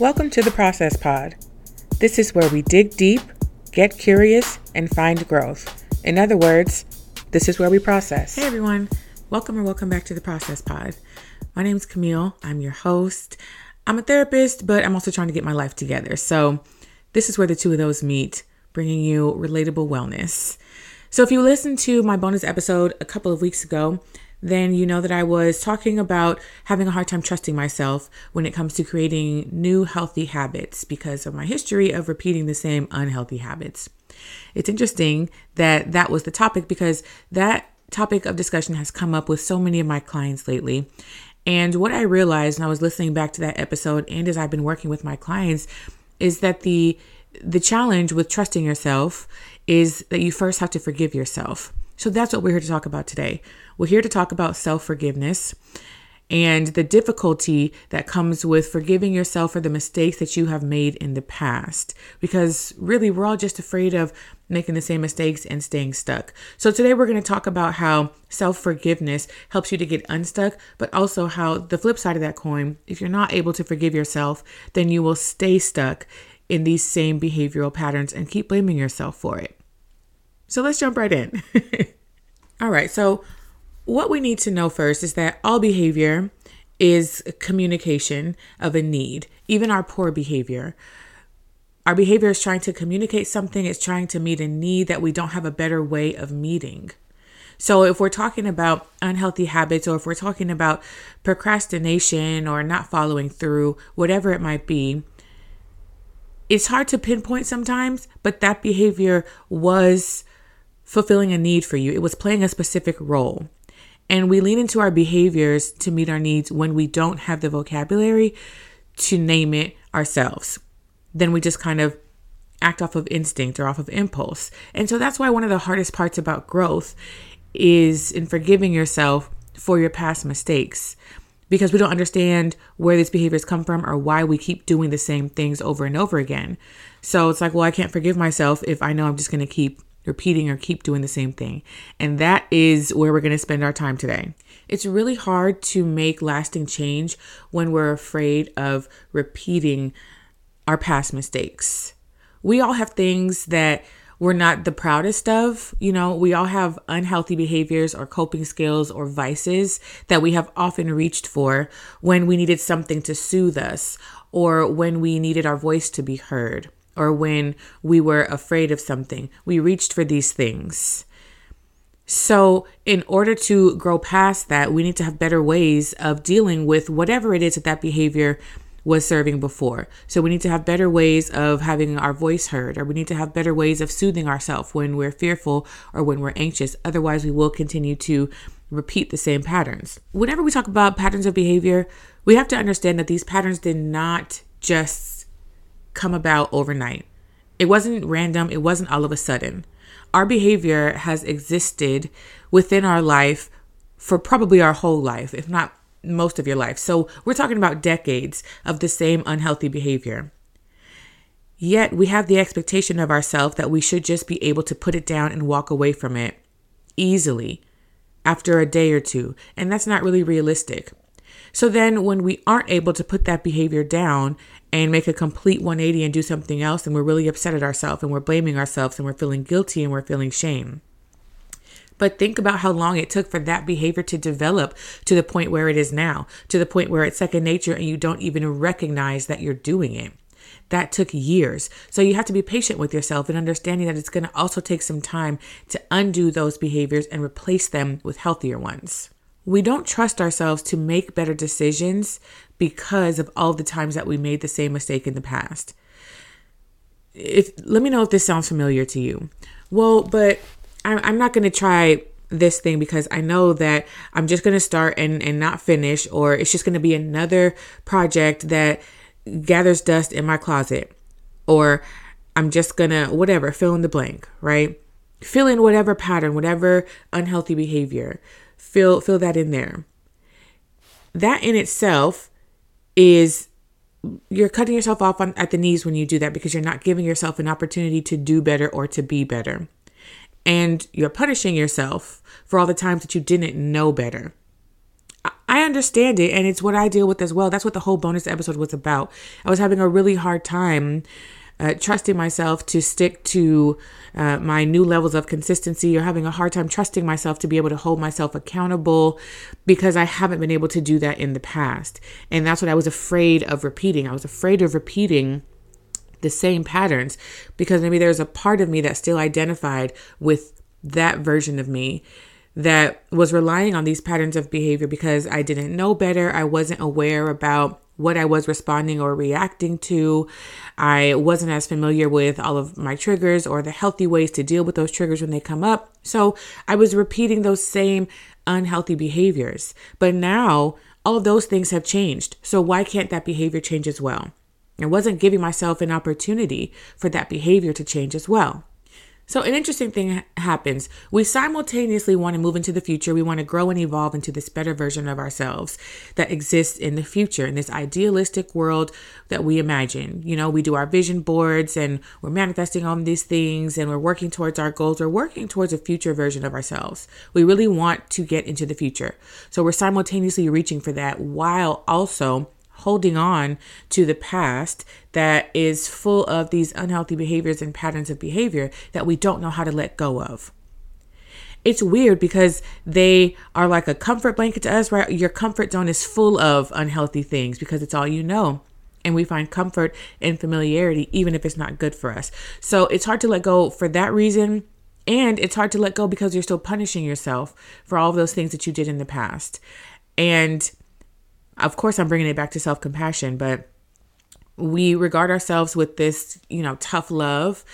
Welcome to the Process Pod. This is where we dig deep, get curious, and find growth. In other words, this is where we process. Hey everyone, welcome or welcome back to the Process Pod. My name is Camille. I'm your host. I'm a therapist, but I'm also trying to get my life together. So, this is where the two of those meet, bringing you relatable wellness. So, if you listened to my bonus episode a couple of weeks ago, then you know that I was talking about having a hard time trusting myself when it comes to creating new healthy habits because of my history of repeating the same unhealthy habits. It's interesting that that was the topic because that topic of discussion has come up with so many of my clients lately. And what I realized when I was listening back to that episode and as I've been working with my clients is that the the challenge with trusting yourself is that you first have to forgive yourself. So that's what we're here to talk about today. We're here to talk about self forgiveness and the difficulty that comes with forgiving yourself for the mistakes that you have made in the past. Because really, we're all just afraid of making the same mistakes and staying stuck. So, today we're going to talk about how self forgiveness helps you to get unstuck, but also how the flip side of that coin, if you're not able to forgive yourself, then you will stay stuck in these same behavioral patterns and keep blaming yourself for it. So let's jump right in. all right. So, what we need to know first is that all behavior is communication of a need, even our poor behavior. Our behavior is trying to communicate something, it's trying to meet a need that we don't have a better way of meeting. So, if we're talking about unhealthy habits, or if we're talking about procrastination or not following through, whatever it might be, it's hard to pinpoint sometimes, but that behavior was fulfilling a need for you, it was playing a specific role. And we lean into our behaviors to meet our needs when we don't have the vocabulary to name it ourselves. Then we just kind of act off of instinct or off of impulse. And so that's why one of the hardest parts about growth is in forgiving yourself for your past mistakes because we don't understand where these behaviors come from or why we keep doing the same things over and over again. So it's like, well, I can't forgive myself if I know I'm just going to keep repeating or keep doing the same thing. And that is where we're going to spend our time today. It's really hard to make lasting change when we're afraid of repeating our past mistakes. We all have things that we're not the proudest of. You know, we all have unhealthy behaviors or coping skills or vices that we have often reached for when we needed something to soothe us or when we needed our voice to be heard or when we were afraid of something. We reached for these things. So, in order to grow past that, we need to have better ways of dealing with whatever it is that that behavior was serving before. So, we need to have better ways of having our voice heard, or we need to have better ways of soothing ourselves when we're fearful or when we're anxious. Otherwise, we will continue to repeat the same patterns. Whenever we talk about patterns of behavior, we have to understand that these patterns did not just come about overnight. It wasn't random, it wasn't all of a sudden. Our behavior has existed within our life for probably our whole life, if not most of your life. So we're talking about decades of the same unhealthy behavior. Yet we have the expectation of ourselves that we should just be able to put it down and walk away from it easily after a day or two. And that's not really realistic. So then, when we aren't able to put that behavior down and make a complete 180 and do something else, and we're really upset at ourselves and we're blaming ourselves and we're feeling guilty and we're feeling shame. But think about how long it took for that behavior to develop to the point where it is now, to the point where it's second nature and you don't even recognize that you're doing it. That took years. So you have to be patient with yourself and understanding that it's going to also take some time to undo those behaviors and replace them with healthier ones we don't trust ourselves to make better decisions because of all the times that we made the same mistake in the past. If let me know if this sounds familiar to you. Well, but I'm, I'm not to try this thing because I know that I'm just to start and, and not finish, or it's just to be another project that gathers dust in my closet, or I'm just to, whatever, fill in the blank, right? Fill in whatever pattern, whatever unhealthy behavior fill fill that in there that in itself is you're cutting yourself off on, at the knees when you do that because you're not giving yourself an opportunity to do better or to be better and you're punishing yourself for all the times that you didn't know better I understand it and it's what I deal with as well. That's what the whole bonus episode was about. I was having a really hard time uh, trusting myself to stick to uh, my new levels of consistency or having a hard time trusting myself to be able to hold myself accountable because I haven't been able to do that in the past. And that's what I was afraid of repeating. I was afraid of repeating the same patterns because maybe there's a part of me that still identified with that version of me that was relying on these patterns of behavior because I didn't know better. I wasn't aware about what I was responding or reacting to. I wasn't as familiar with all of my triggers or the healthy ways to deal with those triggers when they come up. So I was repeating those same unhealthy behaviors. But now all of those things have changed. So why can't that behavior change as well? I wasn't giving myself an opportunity for that behavior to change as well. So, an interesting thing happens. We simultaneously want to move into the future. We want to grow and evolve into this better version of ourselves that exists in the future, in this idealistic world that we imagine. You know, we do our vision boards and we're manifesting all these things and we're working towards our goals. We're working towards a future version of ourselves. We really want to get into the future. So, we're simultaneously reaching for that while also holding on to the past that is full of these unhealthy behaviors and patterns of behavior that we don't know how to let go of. It's weird because they are like a comfort blanket to us, right? Your comfort zone is full of unhealthy things because it's all you know. And we find comfort in familiarity, even if it's not good for us. So it's hard to let go for that reason. And it's hard to let go because you're still punishing yourself for all of those things that you did in the past. And of course, I'm bringing it back to self compassion, but we regard ourselves with this, you know, tough love.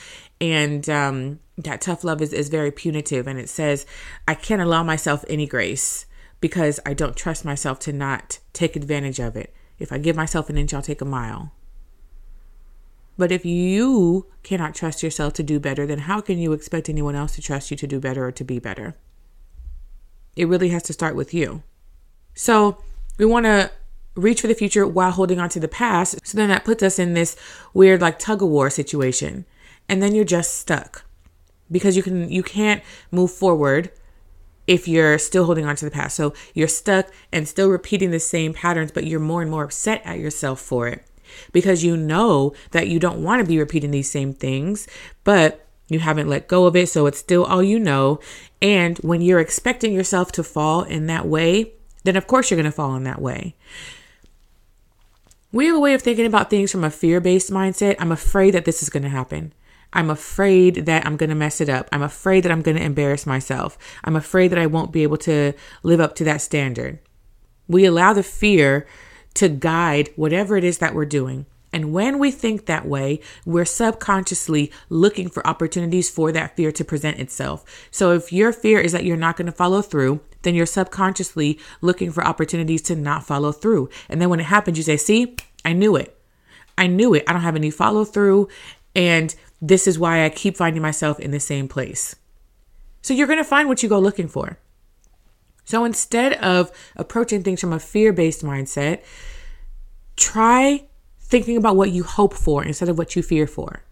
And um, that tough love is, is very punitive. And it says, I can't allow myself any grace because I don't trust myself to not take advantage of it. If I give myself an inch, I'll take a mile. But if you cannot trust yourself to do better, then how can you expect anyone else to trust you to do better or to be better? It really has to start with you. So we want to reach for the future while holding on to the past. So then that puts us in this weird like tug of war situation. And then you're just stuck because you can you can't move forward if you're still holding on to the past. So you're stuck and still repeating the same patterns, but you're more and more upset at yourself for it because you know that you don't want to be repeating these same things, but you haven't let go of it. So it's still all you know. And when you're expecting yourself to fall in that way, then of course you're going to fall in that way. We have a way of thinking about things from a fear based mindset. I'm afraid that this is going to happen. I'm afraid that I'm going to mess it up. I'm afraid that I'm going to embarrass myself. I'm afraid that I won't be able to live up to that standard. We allow the fear to guide whatever it is that we're doing. And when we think that way, we're subconsciously looking for opportunities for that fear to present itself. So if your fear is that you're not going to follow through, then you're subconsciously looking for opportunities to not follow through. And then when it happens, you say, See, I knew it. I knew it. I don't have any follow through. And this is why I keep finding myself in the same place. So you're going to find what you go looking for. So instead of approaching things from a fear based mindset, try thinking about what you hope for instead of what you fear for,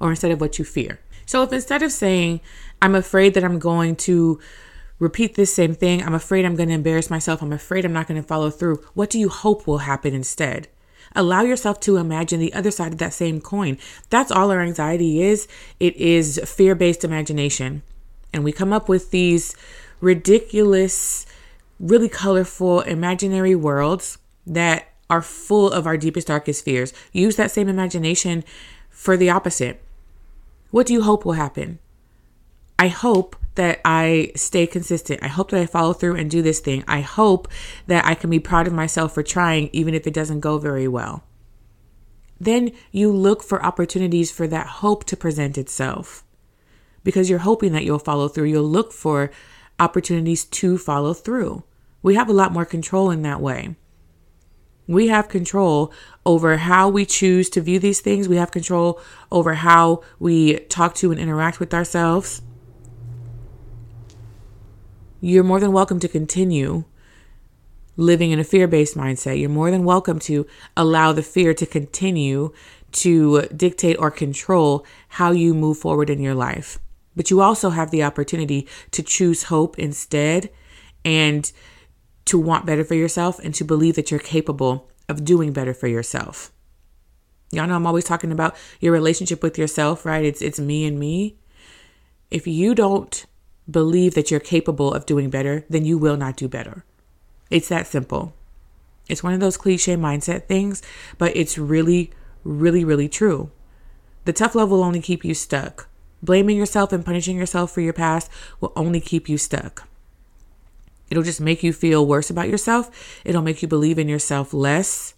or instead of what you fear. So if instead of saying, I'm afraid that I'm going to repeat this same thing. I'm afraid I'm going to embarrass myself. I'm afraid I'm not going to follow through. What do you hope will happen instead? Allow yourself to imagine the other side of that same coin. That's all our anxiety is. It is fear based imagination. And we come up with these ridiculous, really colorful imaginary worlds that are full of our deepest, darkest fears. Use that same imagination for the opposite. What do you hope will happen? I hope that I stay consistent. I hope that I follow through and do this thing. I hope that I can be proud of myself for trying, even if it doesn't go very well. Then you look for opportunities for that hope to present itself because you're hoping that you'll follow through. You'll look for opportunities to follow through. We have a lot more control in that way. We have control over how we choose to view these things. We have control over how we talk to and interact with ourselves you're more than welcome to continue living in a fear based mindset. You're more than welcome to allow the fear to continue to dictate or control how you move forward in your life. But you also have the opportunity to choose hope instead and to want better for yourself and to believe that you're capable of doing better for yourself. Y'all know I'm always talking about your relationship with yourself, right? It's it's me and me. If you don't believe that you're capable of doing better, then you will not do better. It's that simple. It's one of those cliche mindset things, but it's really, really, really true. The tough love will only keep you stuck. Blaming yourself and punishing yourself for your past will only keep you stuck. It'll just make you feel worse about yourself. It'll make you believe in yourself less.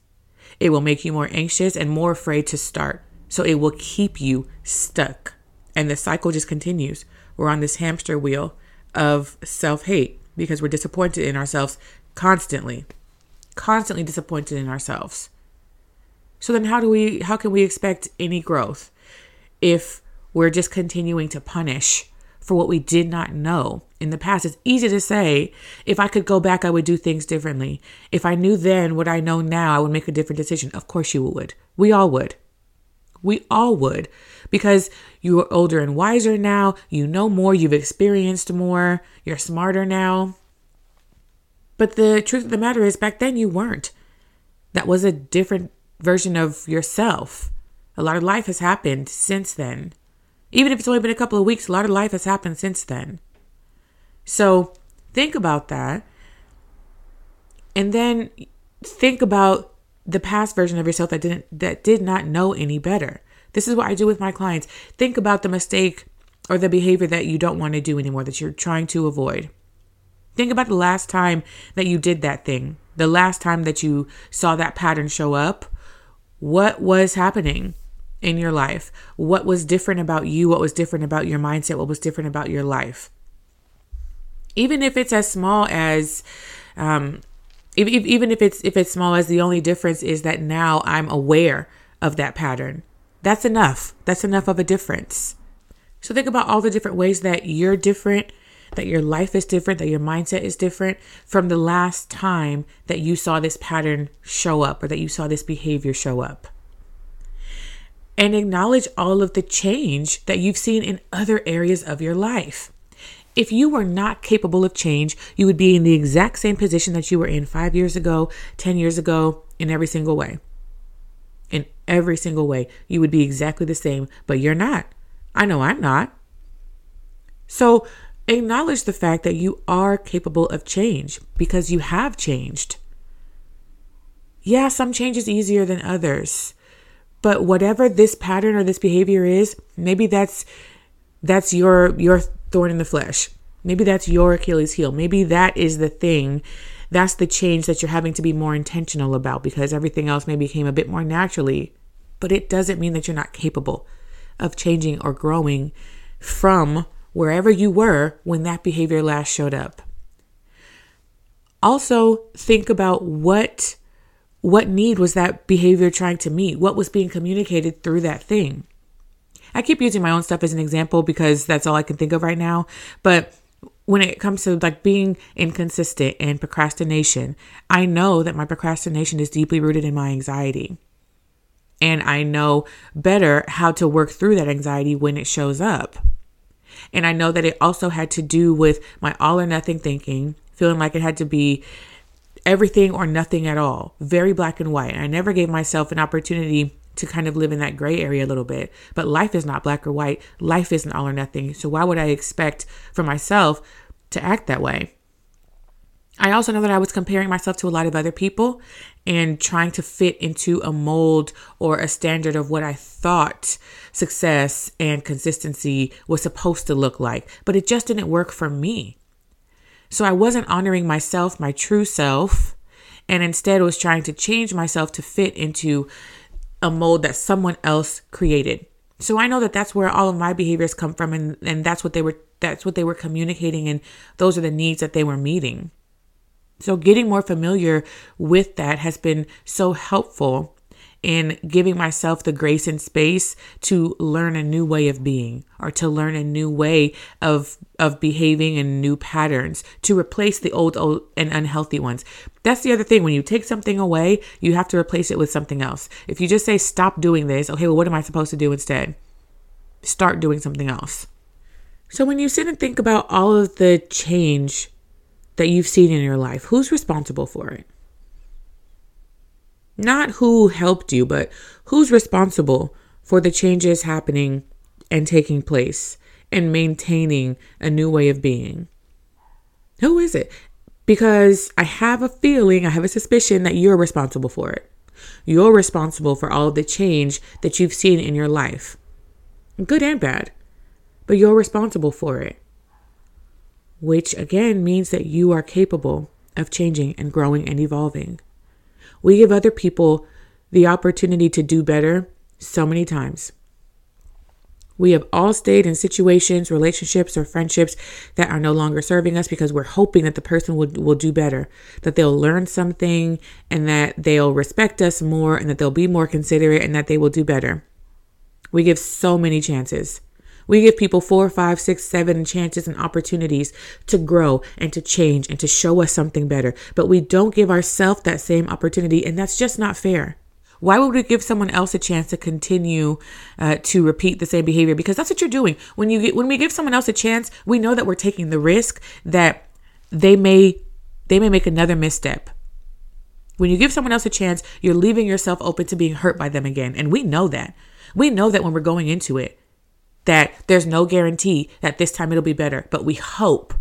It will make you more anxious and more afraid to start. So it will keep you stuck. And the cycle just continues. We're on this hamster wheel of self hate because we're disappointed in ourselves constantly constantly disappointed in ourselves. So then how do we how can we expect any growth if we're just continuing to punish for what we did not know in the past? It's easy to say, if I could go back I would do things differently. If I knew then what I know now, I would make a different decision. Of course you would. We all would. We all would because you are older and wiser now, you know more, you've experienced more, you're smarter now. But the truth of the matter is, back then you weren't. That was a different version of yourself. A lot of life has happened since then. Even if it's only been a couple of weeks, a lot of life has happened since then. So think about that. And then think about the past version of yourself that didn't that did not know any better. This is what I do with my clients. Think about the mistake or the behavior that you don't want to do anymore that you're trying to avoid. Think about the last time that you did that thing, the last time that you saw that pattern show up. What was happening in your life? What was different about you? What was different about your mindset? What was different about your life? Even if it's as small as, um, if, if, even if it's if it's small as the only difference is that now I'm aware of that pattern. That's enough. That's enough of a difference. So think about all the different ways that you're different that your life is different, that your mindset is different from the last time that you saw this pattern show up or that you saw this behavior show up. And acknowledge all of the change that you've seen in other areas of your life. If you were not capable of change, you would be in the exact same position that you were in five years ago, 10 years ago, in every single way. In every single way, you would be exactly the same, but you're not. I know I'm not. So Acknowledge the fact that you are capable of change because you have changed. Yeah, some change is easier than others. But whatever this pattern or this behavior is, maybe that's that's your your thorn in the flesh. Maybe that's your Achilles heel. Maybe that is the thing. That's the change that you're having to be more intentional about because everything else maybe came a bit more naturally. But it doesn't mean that you're not capable of changing or growing from wherever you were when that behavior last showed up. Also, think about what what need was that behavior trying to meet? What was being communicated through that thing? I keep using my own stuff as an example because that's all I can think of right now, but when it comes to like being inconsistent and procrastination, I know that my procrastination is deeply rooted in my anxiety. And I know better how to work through that anxiety when it shows up. And I know that it also had to do with my all or nothing thinking, feeling like it had to be everything or nothing at all, very black and white. And I never gave myself an opportunity to kind of live in that gray area a little bit. But life is not black or white, life isn't all or nothing. So why would I expect for myself to act that way? I also know that I was comparing myself to a lot of other people and trying to fit into a mold or a standard of what I thought success and consistency was supposed to look like, but it just didn't work for me. So I wasn't honoring myself, my true self, and instead was trying to change myself to fit into a mold that someone else created. So I know that that's where all of my behaviors come from and and that's what they were that's what they were communicating and those are the needs that they were meeting. So, getting more familiar with that has been so helpful in giving myself the grace and space to learn a new way of being or to learn a new way of of behaving and new patterns to replace the old, old and unhealthy ones. That's the other thing when you take something away, you have to replace it with something else. If you just say stop doing this, okay, well what am I supposed to do instead? Start doing something else. So when you sit and think about all of the change that you've seen in your life, who's responsible for it? Not who helped you, but who's responsible for the changes happening and taking place and maintaining a new way of being? Who is it? Because I have a feeling, I have a suspicion that you're responsible for it. You're responsible for all of the change that you've seen in your life, good and bad, but you're responsible for it. Which again means that you are capable of changing and growing and evolving. We give other people the opportunity to do better so many times. We have all stayed in situations, relationships, or friendships that are no longer serving us because we're hoping that the person will, will do better, that they'll learn something, and that they'll respect us more, and that they'll be more considerate, and that they will do better. We give so many chances. We give people four, five, six, seven chances and opportunities to grow and to change and to show us something better. But we don't give ourselves that same opportunity, and that's just not fair. Why would we give someone else a chance to continue uh, to repeat the same behavior? Because that's what you're doing. When you when we give someone else a chance, we know that we're taking the risk that they may they may make another misstep. When you give someone else a chance, you're leaving yourself open to being hurt by them again, and we know that. We know that when we're going into it, that there's no guarantee that this time it'll be better, but we hope,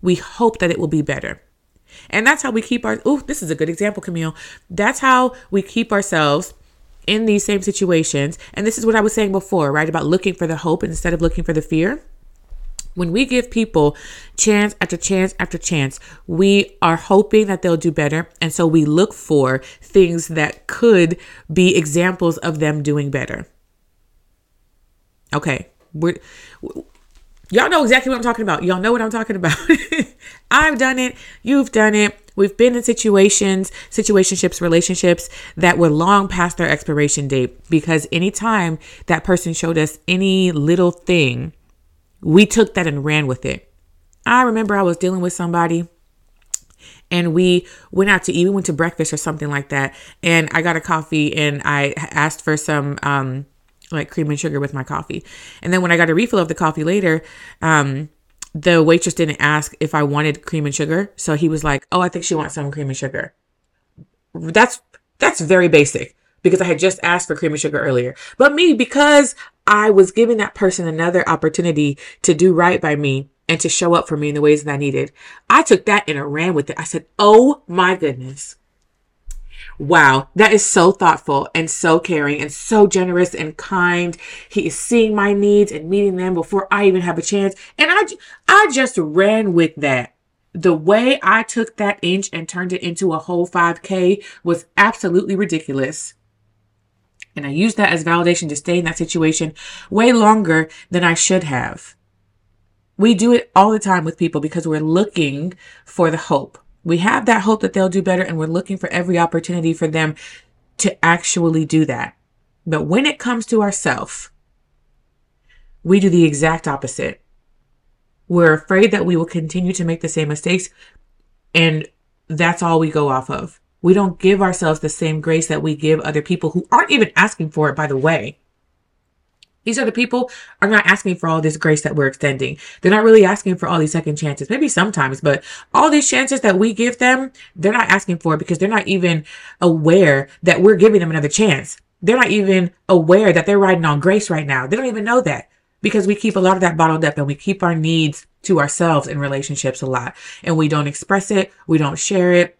we hope that it will be better. And that's how we keep our, oh, this is a good example, Camille. That's how we keep ourselves in these same situations. And this is what I was saying before, right? About looking for the hope instead of looking for the fear. When we give people chance after chance after chance, we are hoping that they'll do better. And so we look for things that could be examples of them doing better. Okay. We're, Y'all know exactly what I'm talking about. Y'all know what I'm talking about. I've done it. You've done it. We've been in situations, situationships, relationships that were long past their expiration date because anytime that person showed us any little thing, we took that and ran with it. I remember I was dealing with somebody and we went out to eat. We went to breakfast or something like that. And I got a coffee and I asked for some um, like cream and sugar with my coffee. And then when I got a refill of the coffee later, um, the waitress didn't ask if I wanted cream and sugar. So he was like, "Oh, I think she wants some cream and sugar." That's that's very basic because I had just asked for cream and sugar earlier. But me because I was giving that person another opportunity to do right by me and to show up for me in the ways that I needed. I took that and I ran with it. I said, "Oh my goodness. Wow, that is so thoughtful and so caring and so generous and kind. He is seeing my needs and meeting them before I even have a chance. And I, I just ran with that. The way I took that inch and turned it into a whole 5K was absolutely ridiculous. And I used that as validation to stay in that situation way longer than I should have. We do it all the time with people because we're looking for the hope. We have that hope that they'll do better and we're looking for every opportunity for them to actually do that. But when it comes to ourselves, we do the exact opposite. We're afraid that we will continue to make the same mistakes and that's all we go off of. We don't give ourselves the same grace that we give other people who aren't even asking for it, by the way. These other people are not asking for all this grace that we're extending. They're not really asking for all these second chances. Maybe sometimes, but all these chances that we give them, they're not asking for because they're not even aware that we're giving them another chance. They're not even aware that they're riding on grace right now. They don't even know that because we keep a lot of that bottled up and we keep our needs to ourselves in relationships a lot and we don't express it. We don't share it.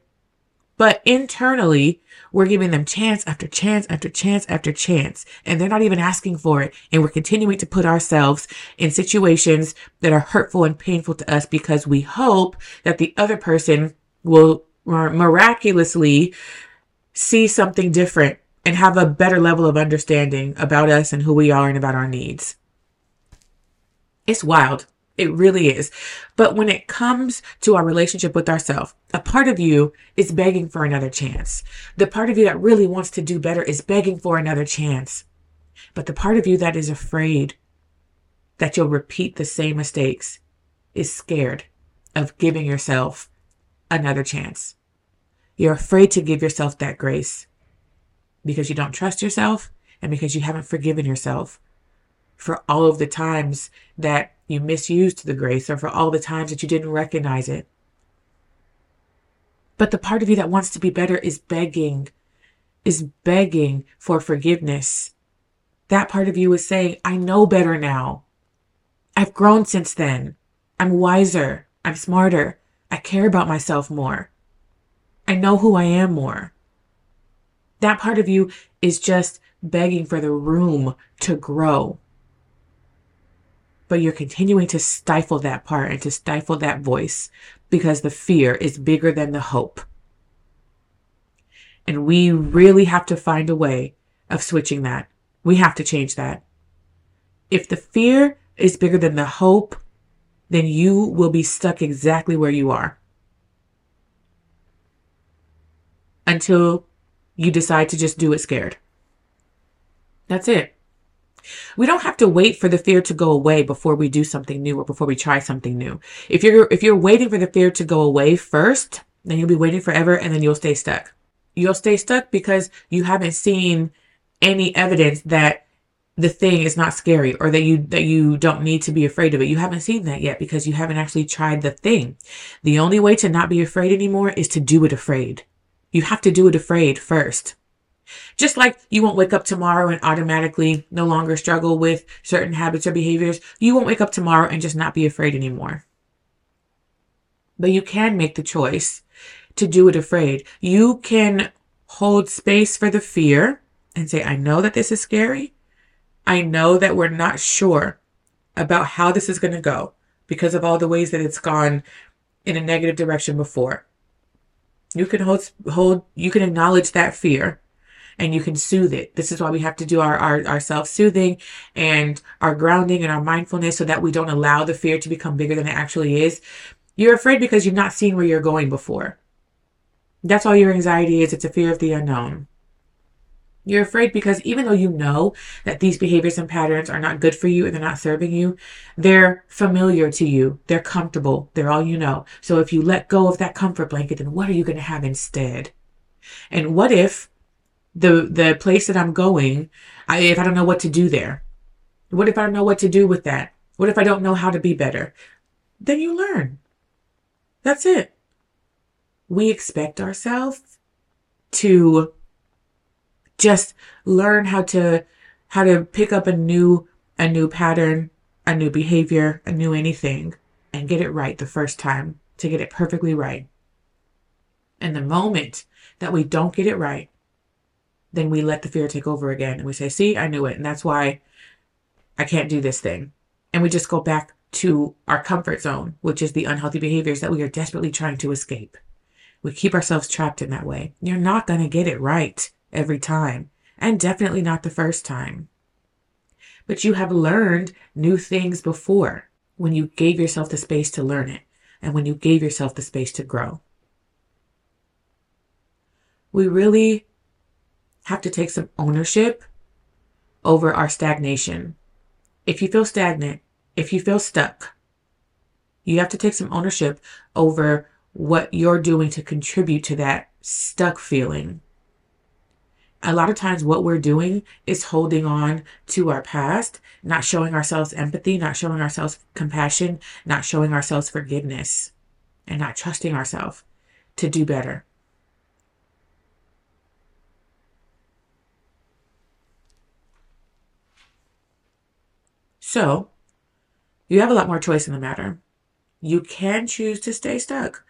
But internally, we're giving them chance after chance after chance after chance, and they're not even asking for it. And we're continuing to put ourselves in situations that are hurtful and painful to us because we hope that the other person will miraculously see something different and have a better level of understanding about us and who we are and about our needs. It's wild. It really is. But when it comes to our relationship with ourselves, a part of you is begging for another chance. The part of you that really wants to do better is begging for another chance. But the part of you that is afraid that you'll repeat the same mistakes is scared of giving yourself another chance. You're afraid to give yourself that grace because you don't trust yourself and because you haven't forgiven yourself for all of the times that you misused the grace or for all the times that you didn't recognize it. But the part of you that wants to be better is begging, is begging for forgiveness. That part of you is saying, I know better now. I've grown since then. I'm wiser. I'm smarter. I care about myself more. I know who I am more. That part of you is just begging for the room to grow. But you're continuing to stifle that part and to stifle that voice because the fear is bigger than the hope. And we really have to find a way of switching that. We have to change that. If the fear is bigger than the hope, then you will be stuck exactly where you are until you decide to just do it scared. That's it. We don't have to wait for the fear to go away before we do something new or before we try something new. If you're if you're waiting for the fear to go away first, then you'll be waiting forever and then you'll stay stuck. You'll stay stuck because you haven't seen any evidence that the thing is not scary or that you that you don't need to be afraid of it. You haven't seen that yet because you haven't actually tried the thing. The only way to not be afraid anymore is to do it afraid. You have to do it afraid first. Just like you won't wake up tomorrow and automatically no longer struggle with certain habits or behaviors, you won't wake up tomorrow and just not be afraid anymore. But you can make the choice to do it afraid. You can hold space for the fear and say, I know that this is scary. I know that we're not sure about how this is going to go because of all the ways that it's gone in a negative direction before. You can hold, hold, you can acknowledge that fear and you can soothe it. This is why we have to do our, our, our self-soothing and our grounding and our mindfulness so that we don't allow the fear to become bigger than it actually is. You're afraid because you've not seen where you're going before. That's all your anxiety is. It's a fear of the unknown. You're afraid because even though you know that these behaviors and patterns are not good for you and they're not serving you, they're familiar to you. They're comfortable. They're all you know. So if you let go of that comfort blanket, then what are you going to have instead? And what if the, the place that I'm going, I, if I don't know what to do there? What if I don't know what to do with that? What if I don't know how to be better? Then you learn. That's it. We expect ourselves to just learn how to how to pick up a new a new pattern, a new behavior, a new anything and get it right the first time to get it perfectly right. And the moment that we don't get it right, then we let the fear take over again and we say, "See, I knew it." And that's why I can't do this thing. And we just go back to our comfort zone, which is the unhealthy behaviors that we are desperately trying to escape. We keep ourselves trapped in that way. You're not going to get it right every time, and definitely not the first time. But you have learned new things before when you gave yourself the space to learn it and when you gave yourself the space to grow. We really have to take some ownership over our stagnation. If you feel stagnant, if you feel stuck, you have to take some ownership over what you're doing to contribute to that stuck feeling a lot of times what we're doing is holding on to our past, not showing ourselves empathy, not showing ourselves compassion, not showing ourselves forgiveness, and not trusting ourselves to do better. So, you have a lot more choice in the matter. You can choose to stay stuck.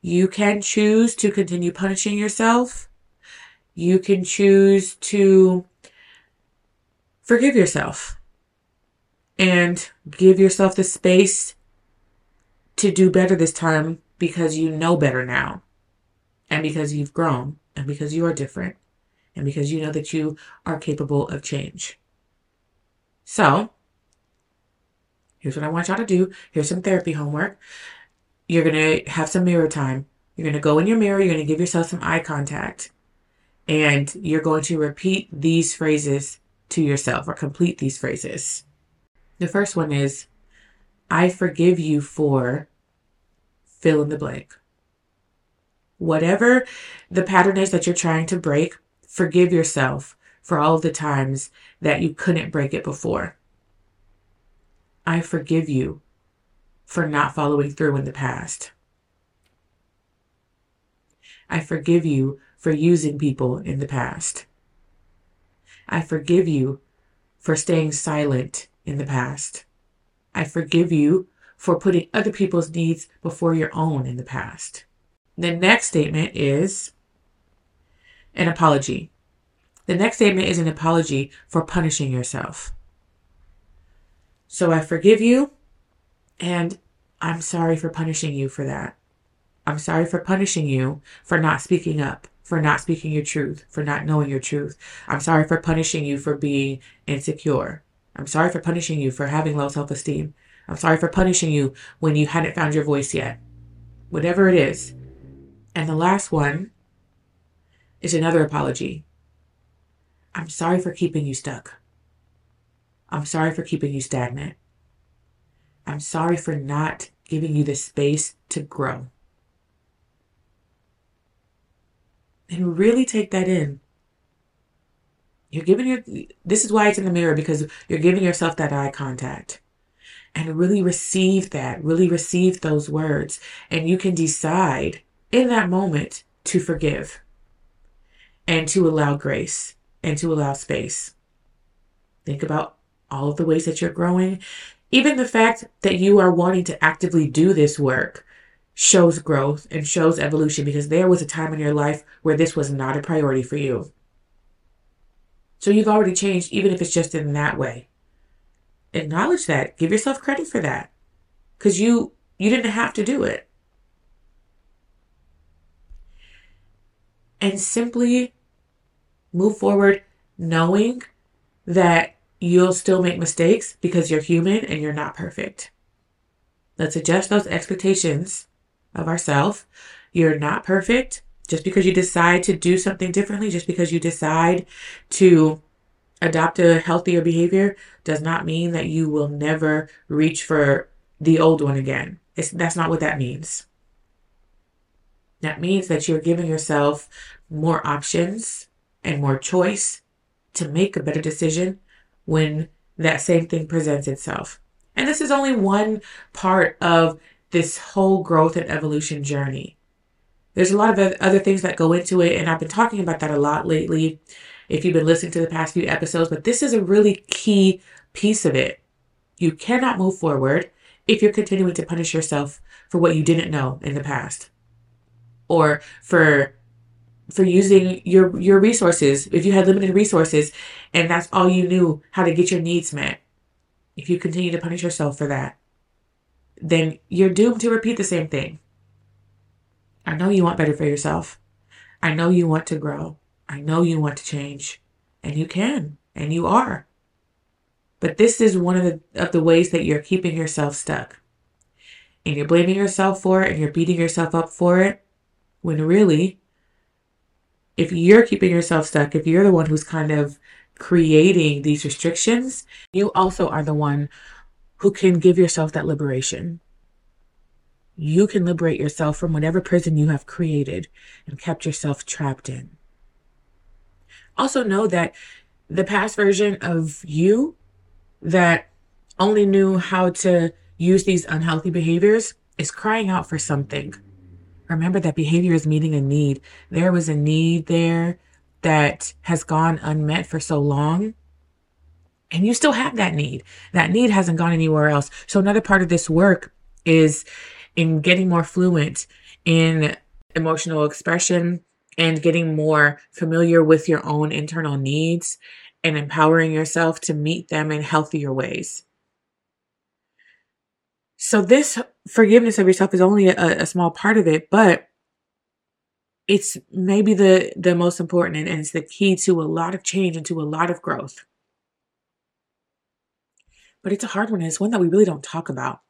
You can choose to continue punishing yourself you can choose to forgive yourself and give yourself the space to do better this time because you know better now and because you've grown and because you are different and because you know that you are capable of change. So, here's what I want y'all to do. Here's some therapy homework. You're going to have some mirror time. You're going to go in your mirror. You're going to give yourself some eye contact. And you're going to repeat these phrases to yourself or complete these phrases. The first one is, I forgive you for fill in the blank. Whatever the pattern is that you're trying to break, forgive yourself for all the times that you couldn't break it before. I forgive you for not following through in the past. I forgive you for using people in the past. I forgive you for staying silent in the past. I forgive you for putting other people's needs before your own in the past. The next statement is an apology. The next statement is an apology for punishing yourself. So I forgive you, and I'm sorry for punishing you for that. I'm sorry for punishing you for not speaking up, for not speaking your truth, for not knowing your truth. I'm sorry for punishing you for being insecure. I'm sorry for punishing you for having low self esteem. I'm sorry for punishing you when you hadn't found your voice yet. Whatever it is. And the last one is another apology. I'm sorry for keeping you stuck. I'm sorry for keeping you stagnant. I'm sorry for not giving you the space to grow. And really take that in. You're giving your, this is why it's in the mirror because you're giving yourself that eye contact and really receive that, really receive those words. And you can decide in that moment to forgive and to allow grace and to allow space. Think about all of the ways that you're growing. Even the fact that you are wanting to actively do this work shows growth and shows evolution because there was a time in your life where this was not a priority for you. So you've already changed, even if it's just in that way acknowledge that. Give yourself credit for that. Cuz you you didn't have to do it. And simply move forward knowing that you'll still make mistakes because you're human and you're not perfect. Let's adjust those expectations of ourselves. You're not perfect just because you decide to do something differently, just because you decide to adopt a healthier behavior does not mean that you will never reach for the old one again. It's, that's not what that means. That means that you're giving yourself more options and more choice to make a better decision when that same thing presents itself. And this is only one part of this whole growth and evolution journey. There's a lot of other things that go into it, and I've been talking about that a lot lately if you've been listening to the past few episodes, but this is a really key piece of it. You cannot move forward if you're continuing to punish yourself for what you didn't know in the past or for for using your your resources if you had limited resources and that's all you knew how to get your needs met if you continue to punish yourself for that then you're doomed to repeat the same thing i know you want better for yourself i know you want to grow I know you want to change, and you can, and you are. But this is one of the, of the ways that you're keeping yourself stuck. And you're blaming yourself for it and you're beating yourself up for it. When really, if you're keeping yourself stuck, if you're the one who's kind of creating these restrictions, you also are the one who can give yourself that liberation. You can liberate yourself from whatever prison you have created and kept yourself trapped in. Also, know that the past version of you that only knew how to use these unhealthy behaviors is crying out for something. Remember that behavior is meeting a need. There was a need there that has gone unmet for so long. And you still have that need. That need hasn't gone anywhere else. So, another part of this work is in getting more fluent in emotional expression, and getting more familiar with your own internal needs and empowering yourself to meet them in healthier ways. So, this forgiveness of yourself is only a, a small part of it, but it's maybe the, the most important and, and it's the key to a lot of change and to a lot of growth. But it's a hard one, and it's one that we really don't talk about.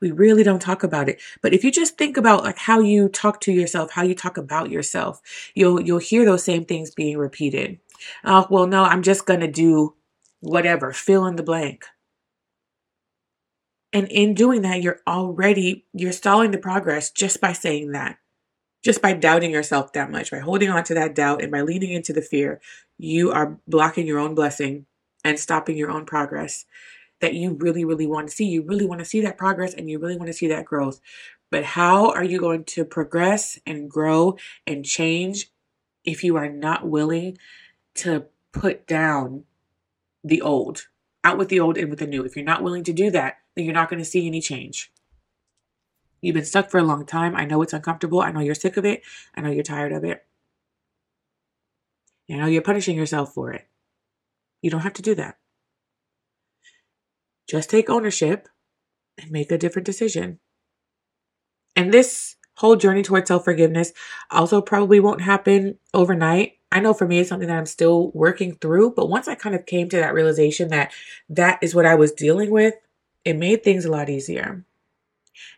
We really don't talk about it. But if you just think about like how you talk to yourself, how you talk about yourself, you'll you'll hear those same things being repeated. Oh, well, no, I'm just to do whatever, fill in the blank. And in doing that, you're already you're stalling the progress just by saying that. Just by doubting yourself that much, by holding on to that doubt and by leaning into the fear, you are blocking your own blessing and stopping your own progress that you really, really want to see. You really want to see that progress and you really want to see that growth. But how are you going to progress and grow and change if you are not willing to put down the old? Out with the old, in with the new. If you're not willing to do that, then you're not going to see any change. You've been stuck for a long time. I know it's uncomfortable. I know you're sick of it. I know you're tired of it. I know you're punishing yourself for it. You don't have to do that. Just take ownership and make a different decision. And this whole journey towards self forgiveness also probably won't happen overnight. I know for me, it's something that I'm still working through. But once I kind of came to that realization that that is what I was dealing with, it made things a lot easier.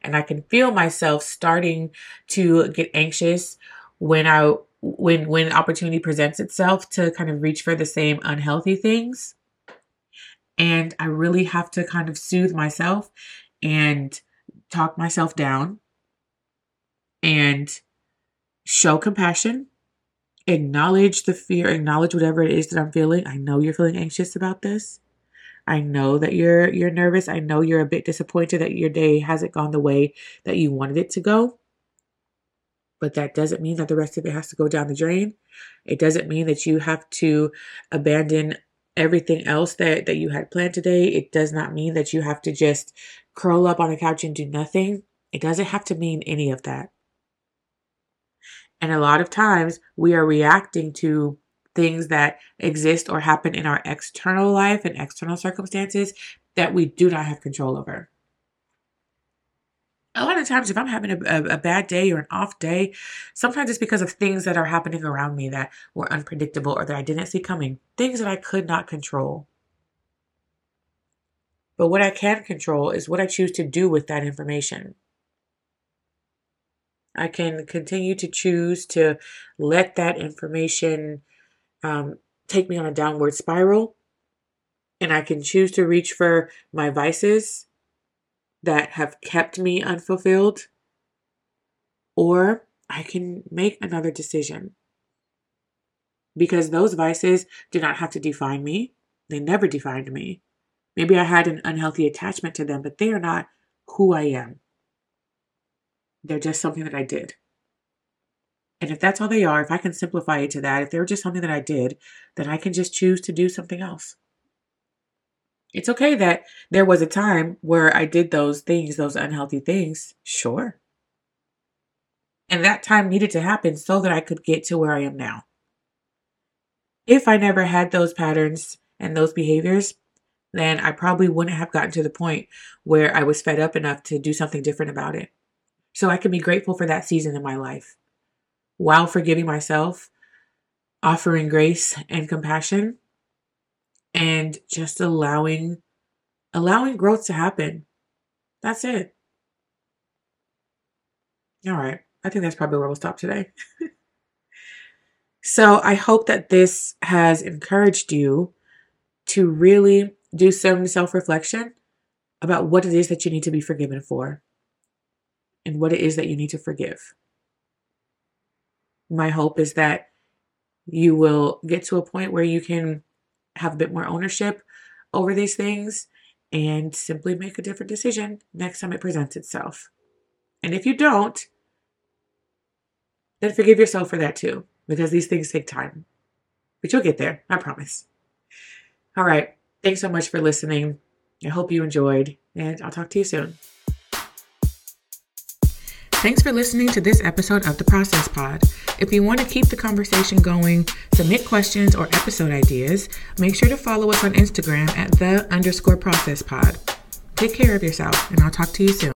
And I can feel myself starting to get anxious when I when when opportunity presents itself to kind of reach for the same unhealthy things and i really have to kind of soothe myself and talk myself down and show compassion acknowledge the fear acknowledge whatever it is that i'm feeling i know you're feeling anxious about this i know that you're you're nervous i know you're a bit disappointed that your day hasn't gone the way that you wanted it to go but that doesn't mean that the rest of it has to go down the drain. It doesn't mean that you have to abandon everything else that, that you had planned today. It does not mean that you have to just curl up on a couch and do nothing. It doesn't have to mean any of that. And a lot of times we are reacting to things that exist or happen in our external life and external circumstances that we do not have control over. A lot of times if i'm having a, a, a, bad day or an off day sometimes it's because of things that are happening around me that were unpredictable or that i didn't see coming things that i could not control. But what i can control is what i choose to do with that information i can continue to choose to let that information um, take me on a downward spiral and i can choose to reach for my vices that have kept me unfulfilled, or I can make another decision. Because those vices do not have to define me. They never defined me. Maybe I had an unhealthy attachment to them, but they are not who I am. They're just something that I did. And if that's all they are, if I can simplify it to that, if they're just something that I did, then I can just choose to do something else. It's okay that there was a time where I did those things, those unhealthy things. Sure. And that time needed to happen so that I could get to where I am now. If I never had those patterns and those behaviors, then I probably wouldn't have gotten to the point where I was fed up enough to do something different about it. So I can be grateful for that season in my life while forgiving myself, offering grace and compassion, and just allowing allowing growth to happen. That's it. All right. I think that's probably where we'll stop today. so I hope that this has encouraged you to really do some self reflection about what it is that you need to be forgiven for and what it is that you need to forgive. My hope is that you will get to a point where you can have a bit more ownership over these things and simply make a different decision next time it presents itself. And if you don't, then forgive yourself for that too, because these things take time. But you'll get there, I promise. All right. Thanks so much for listening. I hope you enjoyed, and I'll talk to you soon. Thanks for listening to this episode of the Process Pod. If you want to keep the conversation going, submit questions or episode ideas, make sure to follow us on Instagram at the underscore process pod. Take care of yourself, and I'll talk to you soon.